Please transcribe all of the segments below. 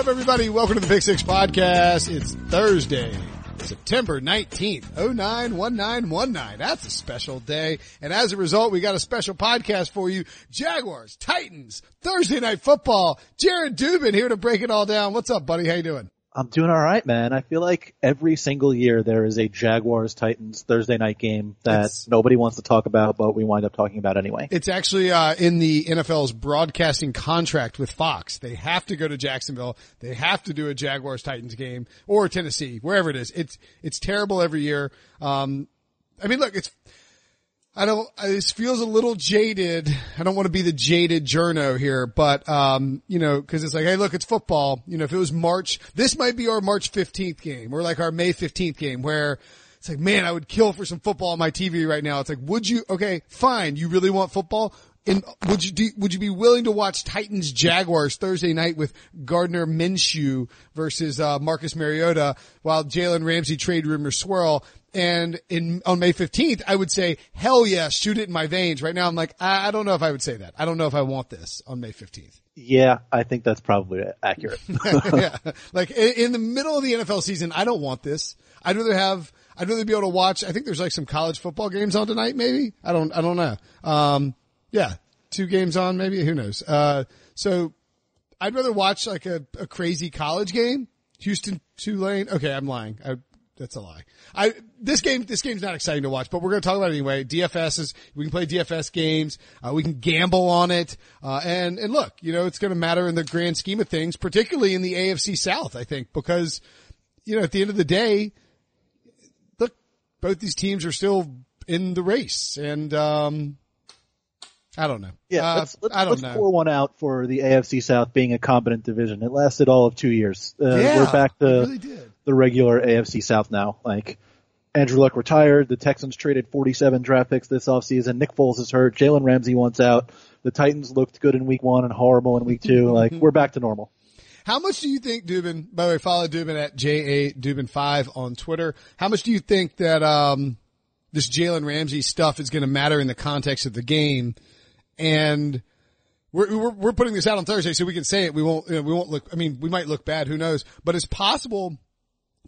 up, everybody? Welcome to the Pick Six Podcast. It's Thursday, September 19th, 091919. That's a special day. And as a result, we got a special podcast for you. Jaguars, Titans, Thursday Night Football. Jared Dubin here to break it all down. What's up, buddy? How you doing? I'm doing all right, man. I feel like every single year there is a Jaguars Titans Thursday night game that It's- nobody wants to talk about, but we wind up talking about anyway. It's actually uh, in the NFL's broadcasting contract with Fox. They have to go to Jacksonville. They have to do a Jaguars Titans game or Tennessee, wherever it is. It's it's terrible every year. Um, I mean, look, it's I don't. This feels a little jaded. I don't want to be the jaded journo here, but um, you know, because it's like, hey, look, it's football. You know, if it was March, this might be our March fifteenth game, or like our May fifteenth game, where it's like, man, I would kill for some football on my TV right now. It's like, would you? Okay, fine. You really want football? And would you do, would you be willing to watch Titans Jaguars Thursday night with Gardner Minshew versus uh, Marcus Mariota while Jalen Ramsey trade rumors swirl? And in on May fifteenth, I would say, hell yeah, shoot it in my veins. Right now, I'm like, I, I don't know if I would say that. I don't know if I want this on May fifteenth. Yeah, I think that's probably accurate. yeah, like in, in the middle of the NFL season, I don't want this. I'd rather have. I'd rather be able to watch. I think there's like some college football games on tonight. Maybe I don't. I don't know. Um, yeah, two games on. Maybe who knows. Uh, so I'd rather watch like a, a crazy college game. Houston Tulane. Okay, I'm lying. I, that's a lie. I this game this game's not exciting to watch, but we're going to talk about it anyway. DFS is we can play DFS games. Uh, we can gamble on it, uh, and and look, you know, it's going to matter in the grand scheme of things, particularly in the AFC South. I think because you know at the end of the day, look, both these teams are still in the race, and um, I don't know. Yeah, Uh, let's, let's, I don't let's know. pour one out for the AFC South being a competent division. It lasted all of two years. Uh, yeah, we're back to really did. The regular AFC South now. Like, Andrew Luck retired. The Texans traded 47 draft picks this offseason. Nick Foles is hurt. Jalen Ramsey wants out. The Titans looked good in week one and horrible in week two. Like, we're back to normal. How much do you think Dubin, by the way, follow Dubin at J8 Dubin5 on Twitter. How much do you think that, um, this Jalen Ramsey stuff is going to matter in the context of the game? And we're, we're, we're putting this out on Thursday so we can say it. We won't, you know, we won't look, I mean, we might look bad. Who knows? But it's possible.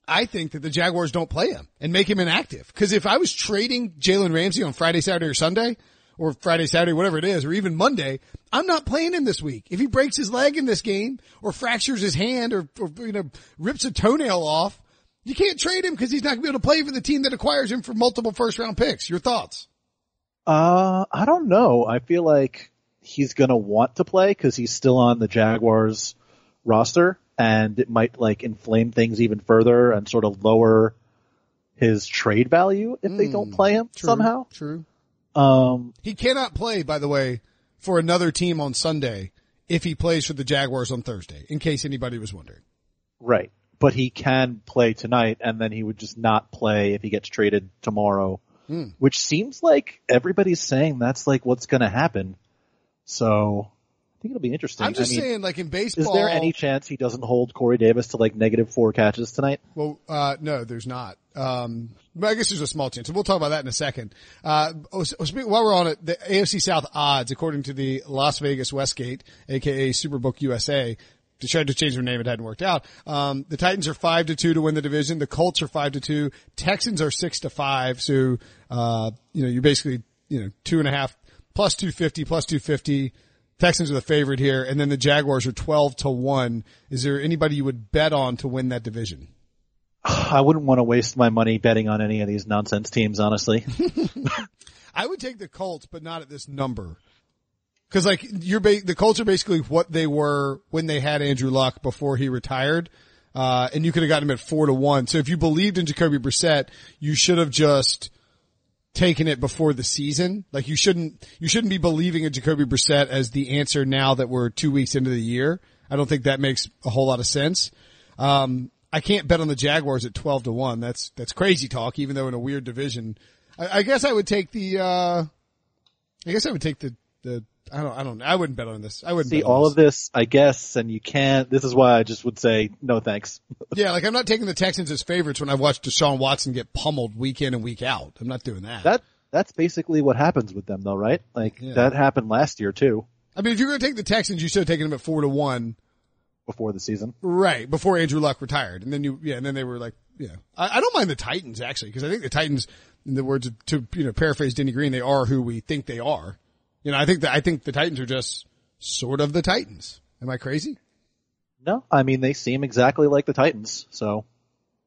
I think that the Jaguars don't play him and make him inactive. Cause if I was trading Jalen Ramsey on Friday, Saturday or Sunday, or Friday, Saturday, whatever it is, or even Monday, I'm not playing him this week. If he breaks his leg in this game or fractures his hand or, or you know, rips a toenail off, you can't trade him because he's not going to be able to play for the team that acquires him for multiple first round picks. Your thoughts? Uh, I don't know. I feel like he's gonna want to play because he's still on the Jaguars roster and it might like inflame things even further and sort of lower his trade value if they don't play him True, somehow. True. Um, He cannot play, by the way, for another team on Sunday if he plays for the Jaguars on Thursday, in case anybody was wondering. right. But he can play tonight and then he would just not play if he gets traded tomorrow, Hmm. which seems like everybody's saying that's like what's gonna happen. So I think it'll be interesting. I'm just I mean, saying, like in baseball. Is there any chance he doesn't hold Corey Davis to like negative four catches tonight? Well, uh, no, there's not. Um, but I guess there's a small chance. We'll talk about that in a second. Uh, oh, speak- while we're on it, the AFC South odds, according to the Las Vegas Westgate, aka Superbook USA, they tried to change their name. It hadn't worked out. Um, the Titans are five to two to win the division. The Colts are five to two. Texans are six to five. So, uh, you know, you're basically, you know, two and a half plus 250 plus 250. Texans are the favorite here. And then the Jaguars are 12 to one. Is there anybody you would bet on to win that division? I wouldn't want to waste my money betting on any of these nonsense teams, honestly. I would take the Colts, but not at this number. Cause like you're ba- the Colts are basically what they were when they had Andrew Luck before he retired. Uh, and you could have gotten him at four to one. So if you believed in Jacoby Brissett, you should have just taken it before the season. Like you shouldn't, you shouldn't be believing in Jacoby Brissett as the answer now that we're two weeks into the year. I don't think that makes a whole lot of sense. Um, I can't bet on the Jaguars at 12 to 1. That's, that's crazy talk, even though in a weird division. I, I guess I would take the, uh, I guess I would take the, the, I don't, I don't, I wouldn't bet on this. I wouldn't See, bet on all this. of this, I guess, and you can't, this is why I just would say no thanks. Yeah, like I'm not taking the Texans as favorites when I've watched Deshaun Watson get pummeled week in and week out. I'm not doing that. That, that's basically what happens with them though, right? Like, Yeah. that happened last year too. I mean, if you're going to take the Texans, you should have taken them at four to one before the season. Right. Before Andrew Luck retired. And then you, yeah, and then they were like, yeah, I, I don't mind the Titans actually, because I think the Titans, in the words of, to, you know, paraphrase Denny Green, they are who we think they are. You know, I think that, I think the Titans are just sort of the Titans. Am I crazy? No, I mean, they seem exactly like the Titans. So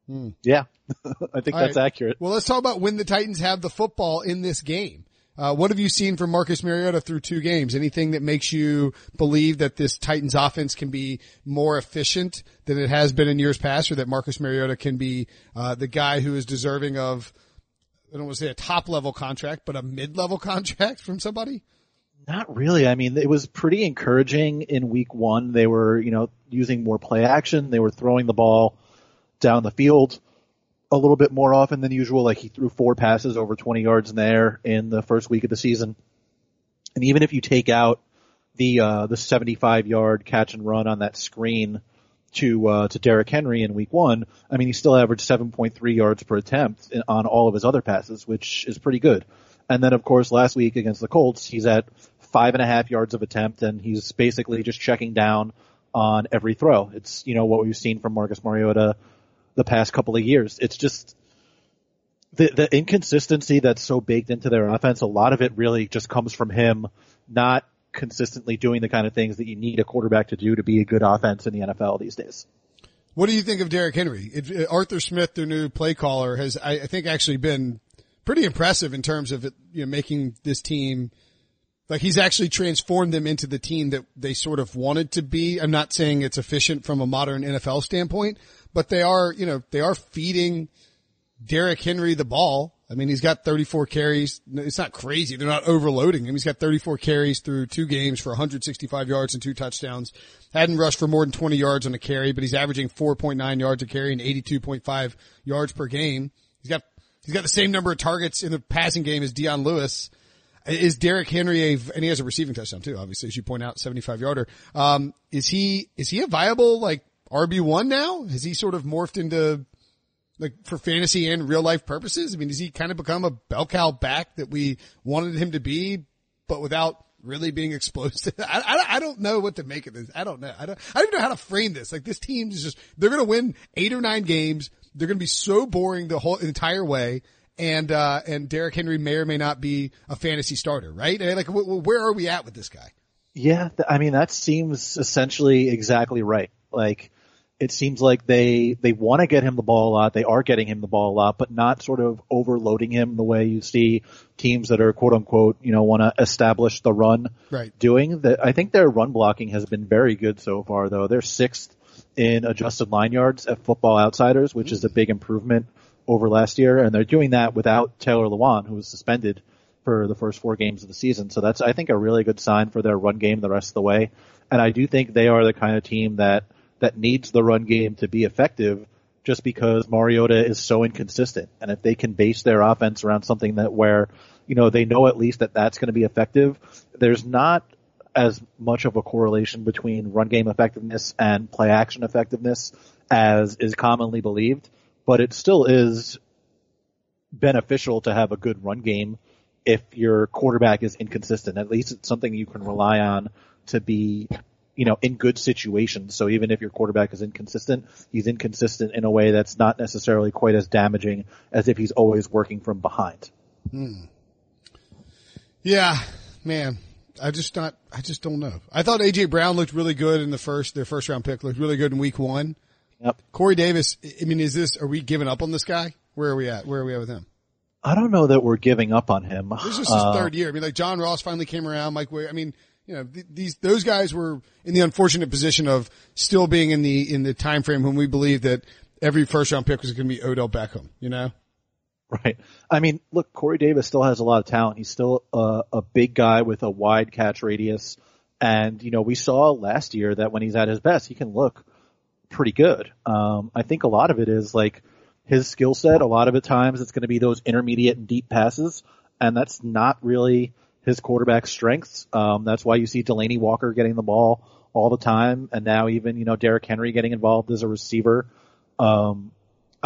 Hmm. yeah, I think All that's right. accurate. Well, let's talk about when the Titans have the football in this game. Uh, what have you seen from Marcus Mariota through two games? Anything that makes you believe that this Titans offense can be more efficient than it has been in years past or that Marcus Mariota can be, uh, the guy who is deserving of, I don't want to say a top level contract, but a mid level contract from somebody? Not really. I mean, it was pretty encouraging in week one. They were, you know, using more play action. They were throwing the ball down the field a little bit more often than usual. Like he threw four passes over 20 yards in there in the first week of the season. And even if you take out the, uh, the 75 yard catch and run on that screen to, uh, to Derrick Henry in week one, I mean, he still averaged 7.3 yards per attempt on all of his other passes, which is pretty good. And then of course last week against the Colts, he's at five and a half yards of attempt and he's basically just checking down on every throw. It's, you know, what we've seen from Marcus Mariota the past couple of years. It's just the, the inconsistency that's so baked into their offense. A lot of it really just comes from him not consistently doing the kind of things that you need a quarterback to do to be a good offense in the NFL these days. What do you think of Derrick Henry? It, uh, Arthur Smith, their new play caller, has I, I think actually been pretty impressive in terms of it, you know, making this team like he's actually transformed them into the team that they sort of wanted to be. I'm not saying it's efficient from a modern NFL standpoint, but they are, you know, they are feeding Derrick Henry the ball. I mean, he's got 34 carries. It's not crazy. They're not overloading him. He's got 34 carries through two games for 165 yards and two touchdowns. Hadn't rushed for more than 20 yards on a carry, but he's averaging 4.9 yards a carry and 82.5 yards per game. He's got, he's got the same number of targets in the passing game as Dion Lewis. Is Derrick Henry a, and he has a receiving touchdown too, obviously, as you point out, 75 yarder. Um, is he, is he a viable, like, RB1 now? Has he sort of morphed into, like, for fantasy and real life purposes? I mean, does he kind of become a bell cow back that we wanted him to be, but without really being explosive? I, I, I don't know what to make of this. I don't know. I don't, I don't know how to frame this. Like, this team is just, they're going to win eight or nine games. They're going to be so boring the whole entire way and uh and Derrick Henry may or may not be a fantasy starter, right? And like, w- w- where are we at with this guy? Yeah, th- I mean that seems essentially exactly right. Like it seems like they they want to get him the ball a lot. They are getting him the ball a lot, but not sort of overloading him the way you see teams that are quote unquote, you know, want to establish the run Right. doing. That I think their run blocking has been very good so far though. They're sixth in adjusted line yards at Football Outsiders, which is a big improvement over last year, and they're doing that without Taylor Lewan, who was suspended for the first four games of the season. So that's, I think, a really good sign for their run game the rest of the way. And I do think they are the kind of team that, that needs the run game to be effective just because Mariota is so inconsistent. And if they can base their offense around something that where, you know, they know at least that that's going to be effective, there's not as much of a correlation between run game effectiveness and play action effectiveness as is commonly believed but it still is beneficial to have a good run game if your quarterback is inconsistent. At least it's something you can rely on to be, you know, in good situations. So even if your quarterback is inconsistent, he's inconsistent in a way that's not necessarily quite as damaging as if he's always working from behind. Hmm. Yeah, man. I just not, I just don't know. I thought AJ Brown looked really good in the first, their first round pick looked really good in week one. Yep. Corey Davis, I mean, is this, are we giving up on this guy? Where are we at? Where are we at with him? I don't know that we're giving up on him. This is his Uh, third year. I mean, like John Ross finally came around. Mike. I mean, you know, th- these those guys were in the unfortunate position of still being in the in the time frame when we believed that every first round pick was going to be Odell Beckham. You know, Right. I mean, look, Corey Davis still has a lot of talent. He's still a, a big guy with a wide catch radius. And, you know, we saw last year that when he's at his best, he can look pretty good. Um, I think a lot of it is like his skill set. A lot of the times it's going to be those intermediate and deep passes. And that's not really his quarterback strengths. Um, that's why you see Delanie Walker getting the ball all the time. And now even, you know, Derrick Henry getting involved as a receiver. Um,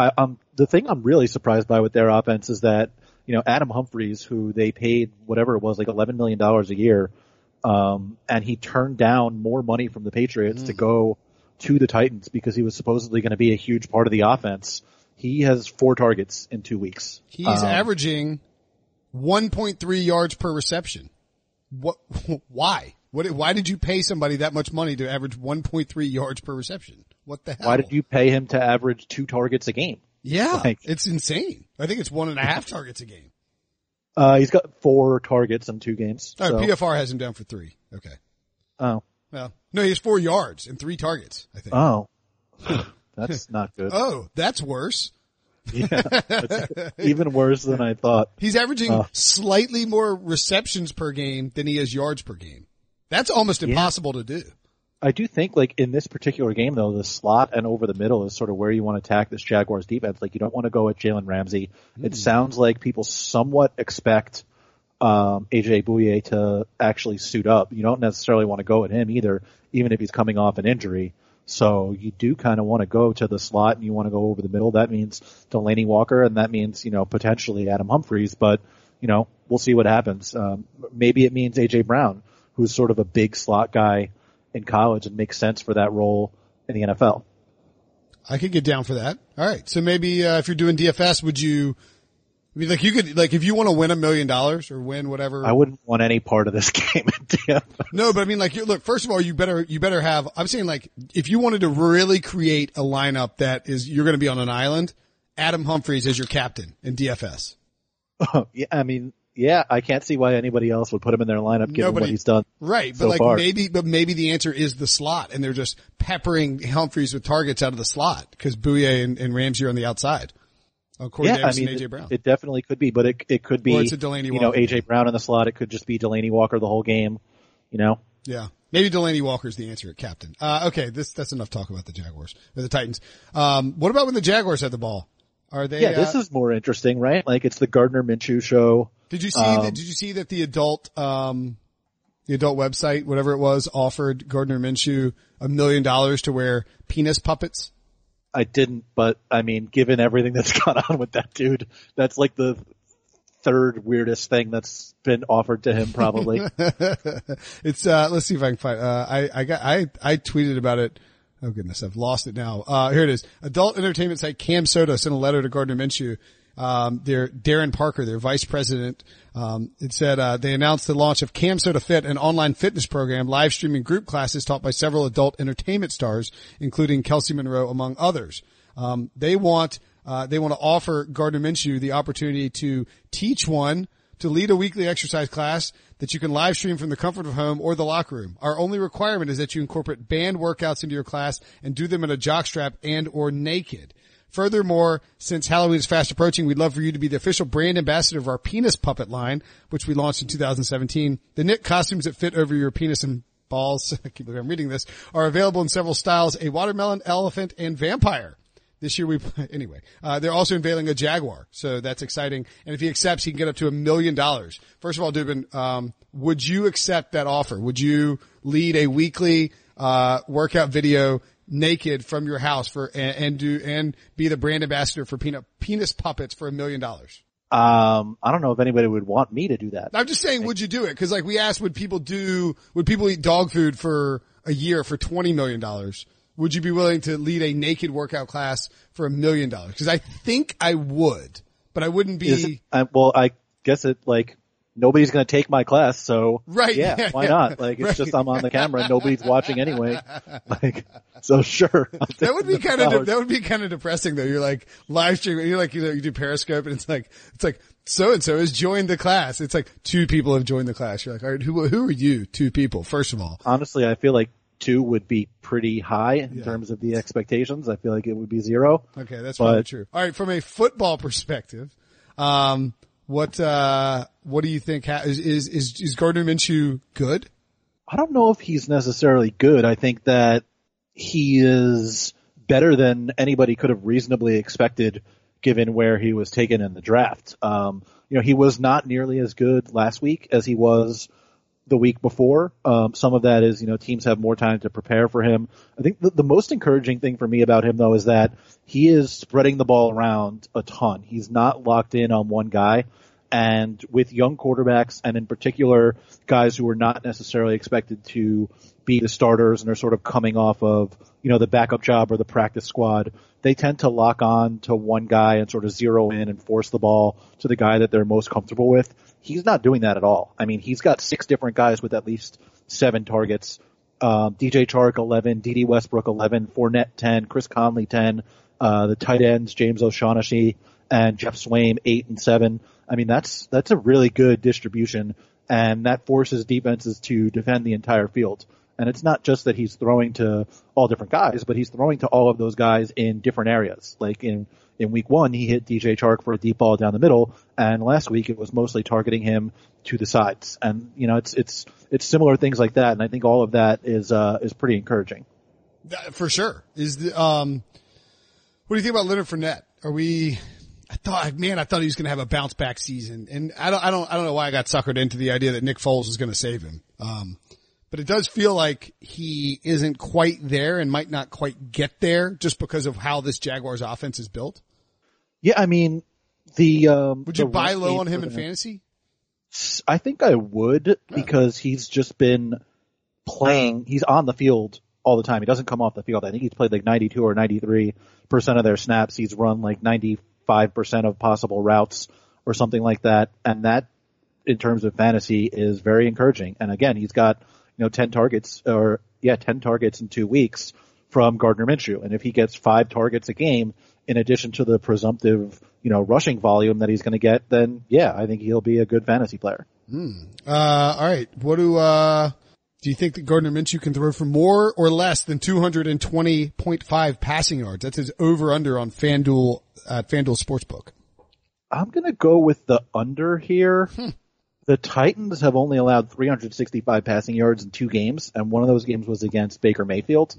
I, I'm the thing I'm really surprised by with their offense is that you know Adam Humphries, who they paid whatever it was, like 11 million dollars a year, um, and he turned down more money from the Patriots to go to the Titans because he was supposedly going to be a huge part of the offense. He has four targets in two weeks. He's Um, averaging 1.3 yards per reception. What, why? What, why did you pay somebody that much money to average 1.3 yards per reception? What the hell? Why did you pay him to average two targets a game? Yeah, like- it's insane. I think it's one and a half targets a game. Uh, he's got four targets in two games. Oh, so- PFR has him down for three. Okay. oh, Well, no, he has four yards and three targets, I think. oh, that's not good. oh, that's worse. Yeah, even worse than I thought. He's averaging Oh. slightly more receptions per game than he has yards per game. That's almost impossible to do. I do think like in this particular game though, the slot and over the middle is sort of where you want to attack this Jaguars defense. Like you don't want to go at Jalen Ramsey. It hmm. sounds like people somewhat expect um, AJ Bouye to actually suit up. You don't necessarily want to go at him either, even if he's coming off an injury. So you do kind of want to go to the slot and you want to go over the middle. That means Delanie Walker and that means, you know, potentially Adam Humphries, but you know, we'll see what happens. Um, maybe it means AJ Brown, who's sort of a big slot guy in college and makes sense for that role in the NFL. I could get down for that. All right. So maybe, uh, if you're doing DFS, would you, I mean, like you could, like if you want to win a million dollars or win whatever. I wouldn't want any part of this game in No, but I mean, like, look, first of all, you better, you better have, I'm saying like, if you wanted to really create a lineup that is, you're going to be on an island, Adam Humphries is your captain in DFS. Oh, yeah, I mean, yeah, I can't see why anybody else would put him in their lineup given Nobody- what he's done. Right. But so like far. maybe, but maybe the answer is the slot and they're just peppering Humphries with targets out of the slot because Bouye and, and Ramsey are on the outside. Oh, Corey yeah, Davis I mean, and AJ it, Brown. it definitely could be, but it it could be it's a Delanie you know AJ Brown in the slot. It could just be Delanie Walker the whole game. You know, Yeah. Maybe Delanie Walker's the answer at captain. Uh, okay. This, that's enough talk about the Jaguars or the Titans. Um, what about when the Jaguars had the ball? Are they, yeah, this uh, is more interesting, right? Like it's the Gardner Minshew show. Did you see? Um, that, did you see that the adult, um, the adult website, whatever it was, offered Gardner Minshew a million dollars to wear penis puppets? I didn't, but I mean, given everything that's gone on with that dude, that's like the third weirdest thing that's been offered to him probably. it's uh let's see if I can find uh I I got I I tweeted about it. Oh goodness, I've lost it now. Uh here it is. Adult entertainment site CamSoda sent a letter to Gardner Minshew. Um their Daryn Parker, their vice president. Um it said uh they announced the launch of CamSoda Fit, an online fitness program live streaming group classes taught by several adult entertainment stars, including Kelsi Monroe among others. Um they want uh they want to offer Gardner Minshew the opportunity to teach one to lead a weekly exercise class that you can live stream from the comfort of home or the locker room. Our only requirement is that you incorporate band workouts into your class and do them in a jockstrap and or naked. Furthermore, since Halloween is fast approaching, we'd love for you to be the official brand ambassador of our penis puppet line, which we launched in 2017. The knit costumes that fit over your penis and balls, I keep I'm reading this, are available in several styles, a watermelon, elephant, and vampire. This year we, anyway, uh, they're also unveiling a Jaguar. So that's exciting. And if he accepts, he can get up to a million dollars. First of all, Dubin, um, would you accept that offer? Would you lead a weekly, uh, workout video naked from your house for, and, and do, and be the brand ambassador for peanut, penis puppets for a million dollars? um, I don't know if anybody would want me to do that. I'm just saying, would you do it? Cause like we asked, would people do, would people eat dog food for a year for $20 million? Would you be willing to lead a naked workout class for a million dollars? Cause I think I would, but I wouldn't be, it, I, well, I guess it like nobody's going to take my class, so Right, Yeah, yeah, why yeah, not? Like it's right. just I'm on the camera, and nobody's watching anyway. Like so, sure. That would be kind of, dollars. that would be kind of depressing though. You're like live streaming, you're like, you know, you do Periscope and it's like, it's like, so and so has joined the class. It's like two people have joined the class. You're like, all right, who, who are you? Two people, first of all. Honestly, I feel like two would be pretty high in terms of the expectations. I feel like it would be zero. Okay, that's But- probably true. All right, from a football perspective, um, what uh, what do you think? Ha- is, is is is Gardner Minshew good? I don't know if he's necessarily good. I think that he is better than anybody could have reasonably expected given where he was taken in the draft. Um, you know, he was not nearly as good last week as he was the week before. Um, some of that is, you know, teams have more time to prepare for him. I think the, the most encouraging thing for me about him though is that he is spreading the ball around a ton. He's not locked in on one guy. And with young quarterbacks and in particular guys who are not necessarily expected to be the starters and are sort of coming off of, you know, the backup job or the practice squad, they tend to lock on to one guy and sort of zero in and force the ball to the guy that they're most comfortable with. He's not doing that at all. I mean, he's got six different guys with at least seven targets. Um, DJ Chark 11, Dede Westbrook 11, Fournette 10, Chris Conley 10, uh, the tight ends, James O'Shaughnessy and Geoff Swaim 8 and 7. I mean, that's, that's a really good distribution and that forces defenses to defend the entire field. And it's not just that he's throwing to all different guys, but he's throwing to all of those guys in different areas. Like in, in week one, he hit DJ Chark for a deep ball down the middle, and last week it was mostly targeting him to the sides. And, you know, it's, it's, it's similar things like that, and I think all of that is, uh, is pretty encouraging. For sure. Is the, um, what do you think about Leonard Fournette? Are we, I thought, man, I thought he was going to have a bounce back season, and I don't, I don't, I don't know why I got suckered into the idea that Nick Foles was going to save him. Um, but it does feel like he isn't quite there and might not quite get there just because of how this Jaguars offense is built. Yeah, I mean, the um, would you buy low on him in fantasy? I think I would oh. because he's just been playing. Oh. He's on the field all the time. He doesn't come off the field. I think he's played like 92 or 93 percent of their snaps. He's run like 90 5% of possible routes or something like that. And that, in terms of fantasy, is very encouraging. And again, he's got, you know, 10 targets or, yeah, 10 targets in two weeks from Gardner Minshew. And if he gets five targets a game, in addition to the presumptive, you know, rushing volume that he's going to get, then yeah, I think he'll be a good fantasy player. Mm. Uh, all right. What do, uh, do you think that Gardner Minshew can throw for more or less than 220.5 passing yards? That's his over under on FanDuel, uh, FanDuel Sportsbook. I'm going to go with the under here. The Titans have only allowed 365 passing yards in two games, and one of those games was against Baker Mayfield,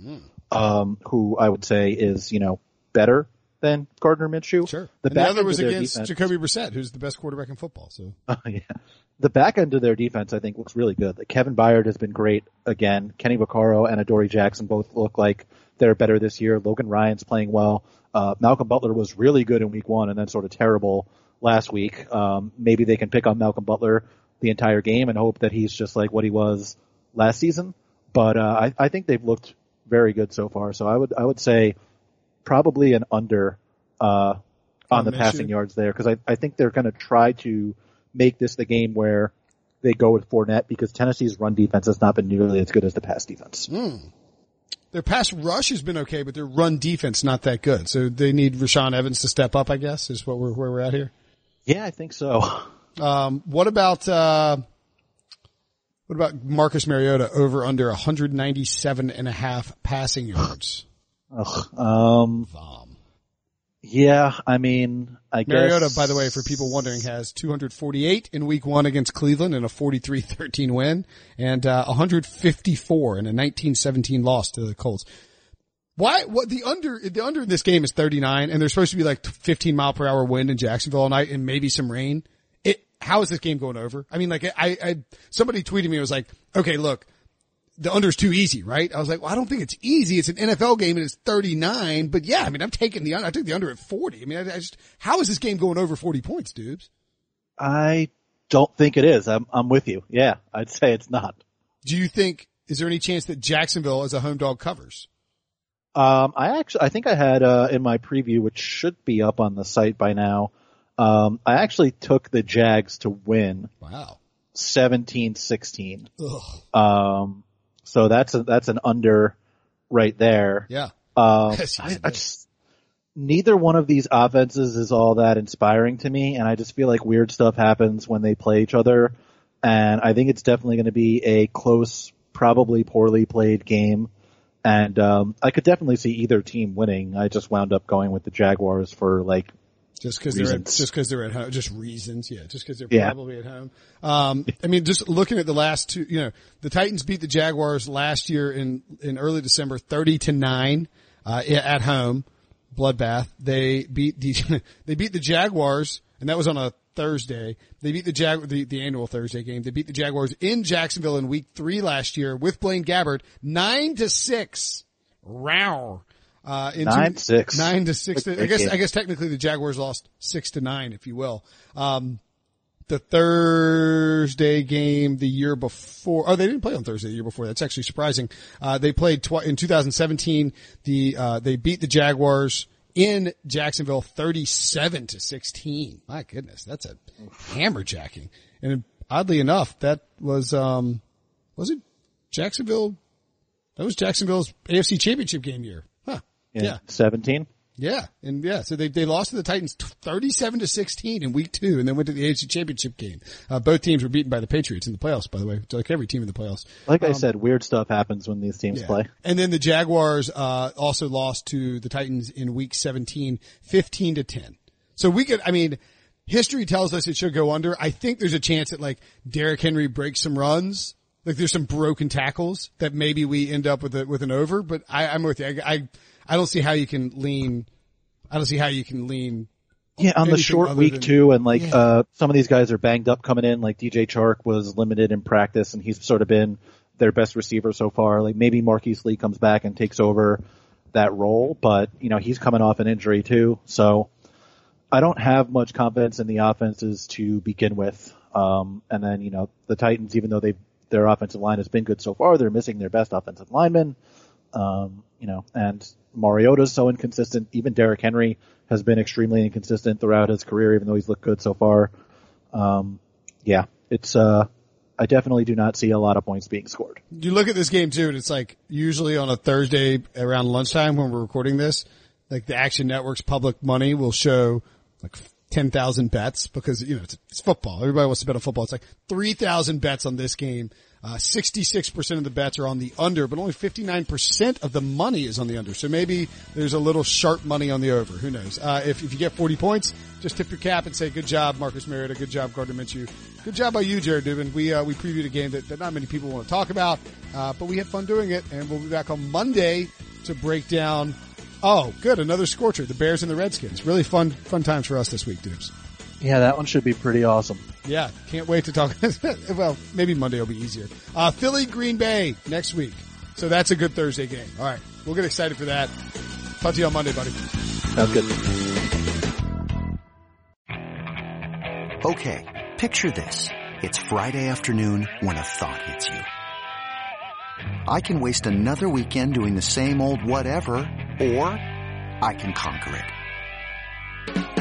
um, who I would say is, you know, better than Gardner Minshew. Sure. The and the other was against defense- Jacoby Brissett, who's the best quarterback in football. So yeah. The back end of their defense, I think, looks really good. Like Kevin Byard has been great again. Kenny Vaccaro and Adoree Jackson both look like they're better this year. Logan Ryan's playing well. Uh, Malcolm Butler was really good in week one and then sort of terrible last week. Um, maybe they can pick on Malcolm Butler the entire game and hope that he's just like what he was last season. But, uh, I, I think they've looked very good so far. So I would, I would say probably an under, uh, on the passing yards there because I, I think they're going to try to make this the game where they go with Fournette because Tennessee's run defense has not been nearly as good as the pass defense. their pass rush has been okay, but their run defense not that good. So they need Rashaan Evans to step up, I guess, is what we're, where we're at here. Yeah, I think so. Um, what about, uh, what about Marcus Mariota over under 197 and a half passing yards? Ugh, um, Um, yeah, I mean, I Mariota, guess. by the way, for people wondering, has 248 in week one against Cleveland in a 43-13 win and, uh, 154 in a 19-17 loss to the Colts. Why, what the under, the under in this game is 39 and there's supposed to be like 15 mile per hour wind in Jacksonville all night and maybe some rain. It, how is this game going over? I mean, like I, I, somebody tweeted me, and was like, okay, look, the under's too easy, right? I was like, well, I don't think it's easy. It's an NFL game and it's 39, but yeah, I mean, I'm taking the, under. I took the under at 40. I mean, I, I just, how is this game going over 40 points, dudes? I don't think it is. I'm, I'm with you. Yeah, I'd say it's not. Do you think, is there any chance that Jacksonville as a home dog covers? Um, I actually, I think I had, uh, in my preview, which should be up on the site by now, um, I actually took the Jags to win Wow. 17-16. Ugh. Um, so that's a, that's an under right there. Yeah. Um, Yes, I, I just, neither one of these offenses is all that inspiring to me, and I just feel like weird stuff happens when they play each other, and I think it's definitely going to be a close, probably poorly played game, and um, I could definitely see either team winning. I just wound up going with the Jaguars for like, Just because they're at, just because they're at home, just reasons, yeah. Just because they're Yeah. probably at home. Um, I mean, just looking at the last two, you know, the Titans beat the Jaguars last year in in early December, thirty to nine, uh, at home, bloodbath. They beat the they beat the Jaguars, and that was on a Thursday. They beat the Jag the, the annual Thursday game. They beat the Jaguars in Jacksonville in Week Three last year with Blaine Gabbert, nine to six. Row. Uh, in Nine to six. To I guess. I guess technically the Jaguars lost six to nine, if you will. Um, the Thursday game the year before. Oh, they didn't play on Thursday the year before. That's actually surprising. Uh, they played twi- in 2017. The, uh, they beat the Jaguars in Jacksonville 37 to 16. My goodness, that's a hammerjacking. And oddly enough, that was, um, was it Jacksonville? That was Jacksonville's AFC championship game year. In Yeah. 17. Yeah. And yeah, so they, they lost to the Titans 37 to 16 in week two and then went to the AFC championship game. Uh, both teams were beaten by the Patriots in the playoffs, by the way, like every team in the playoffs. Like I said, weird stuff happens when these teams Yeah. play. And then the Jaguars, uh, also lost to the Titans in week 17, 15 to 10. So we could, I mean, history tells us it should go under. I think there's a chance that like Derrick Henry breaks some runs. Like there's some broken tackles that maybe we end up with a, with an over, but I, I'm with you. I, I, I don't see how you can lean, I don't see how you can lean. Yeah, on the short week than- too, and like Yeah. uh some of these guys are banged up coming in. Like DJ Chark was limited in practice, and he's sort of been their best receiver so far. Like maybe Marquise Lee comes back and takes over that role, but you know he's coming off an injury too, so I don't have much confidence in the offenses to begin with. Um, and then you know the Titans, even though they their offensive line has been good so far, they're missing their best offensive lineman. Um, you know, and Mariota's so inconsistent. Even Derrick Henry has been extremely inconsistent throughout his career, even though he's looked good so far. Um, yeah, it's, uh, I definitely do not see a lot of points being scored. You look at this game too, and it's like usually on a Thursday around lunchtime when we're recording this, like the Action Network's public money will show like 10,000 bets because, you know, it's, it's football. Everybody wants to bet on football. It's like 3,000 bets on this game. Uh, 66% of the bets are on the under, but only 59% of the money is on the under. So maybe there's a little sharp money on the over. Who knows? Uh, if, if you get 40 points, just tip your cap and say, good job, Marcus Mariota. Good job, Gardner Minshew. Good job by you, Jared Dubin. We, uh, we previewed a game that, that not many people want to talk about, uh, but we had fun doing it and we'll be back on Monday to break down Oh, good. Another scorcher. The Bears and the Redskins. Really fun, fun times for us this week, dudes. Yeah, that one should be pretty awesome. Yeah. Can't wait to talk. well, maybe Monday will be easier. Uh, Philly, Green Bay next week. So that's a good Thursday game. All right. We'll get excited for that. Talk to you on Monday, buddy. Sounds good. Okay, picture this. It's Friday afternoon when a thought hits you. I can waste another weekend doing the same old whatever, or I can conquer it.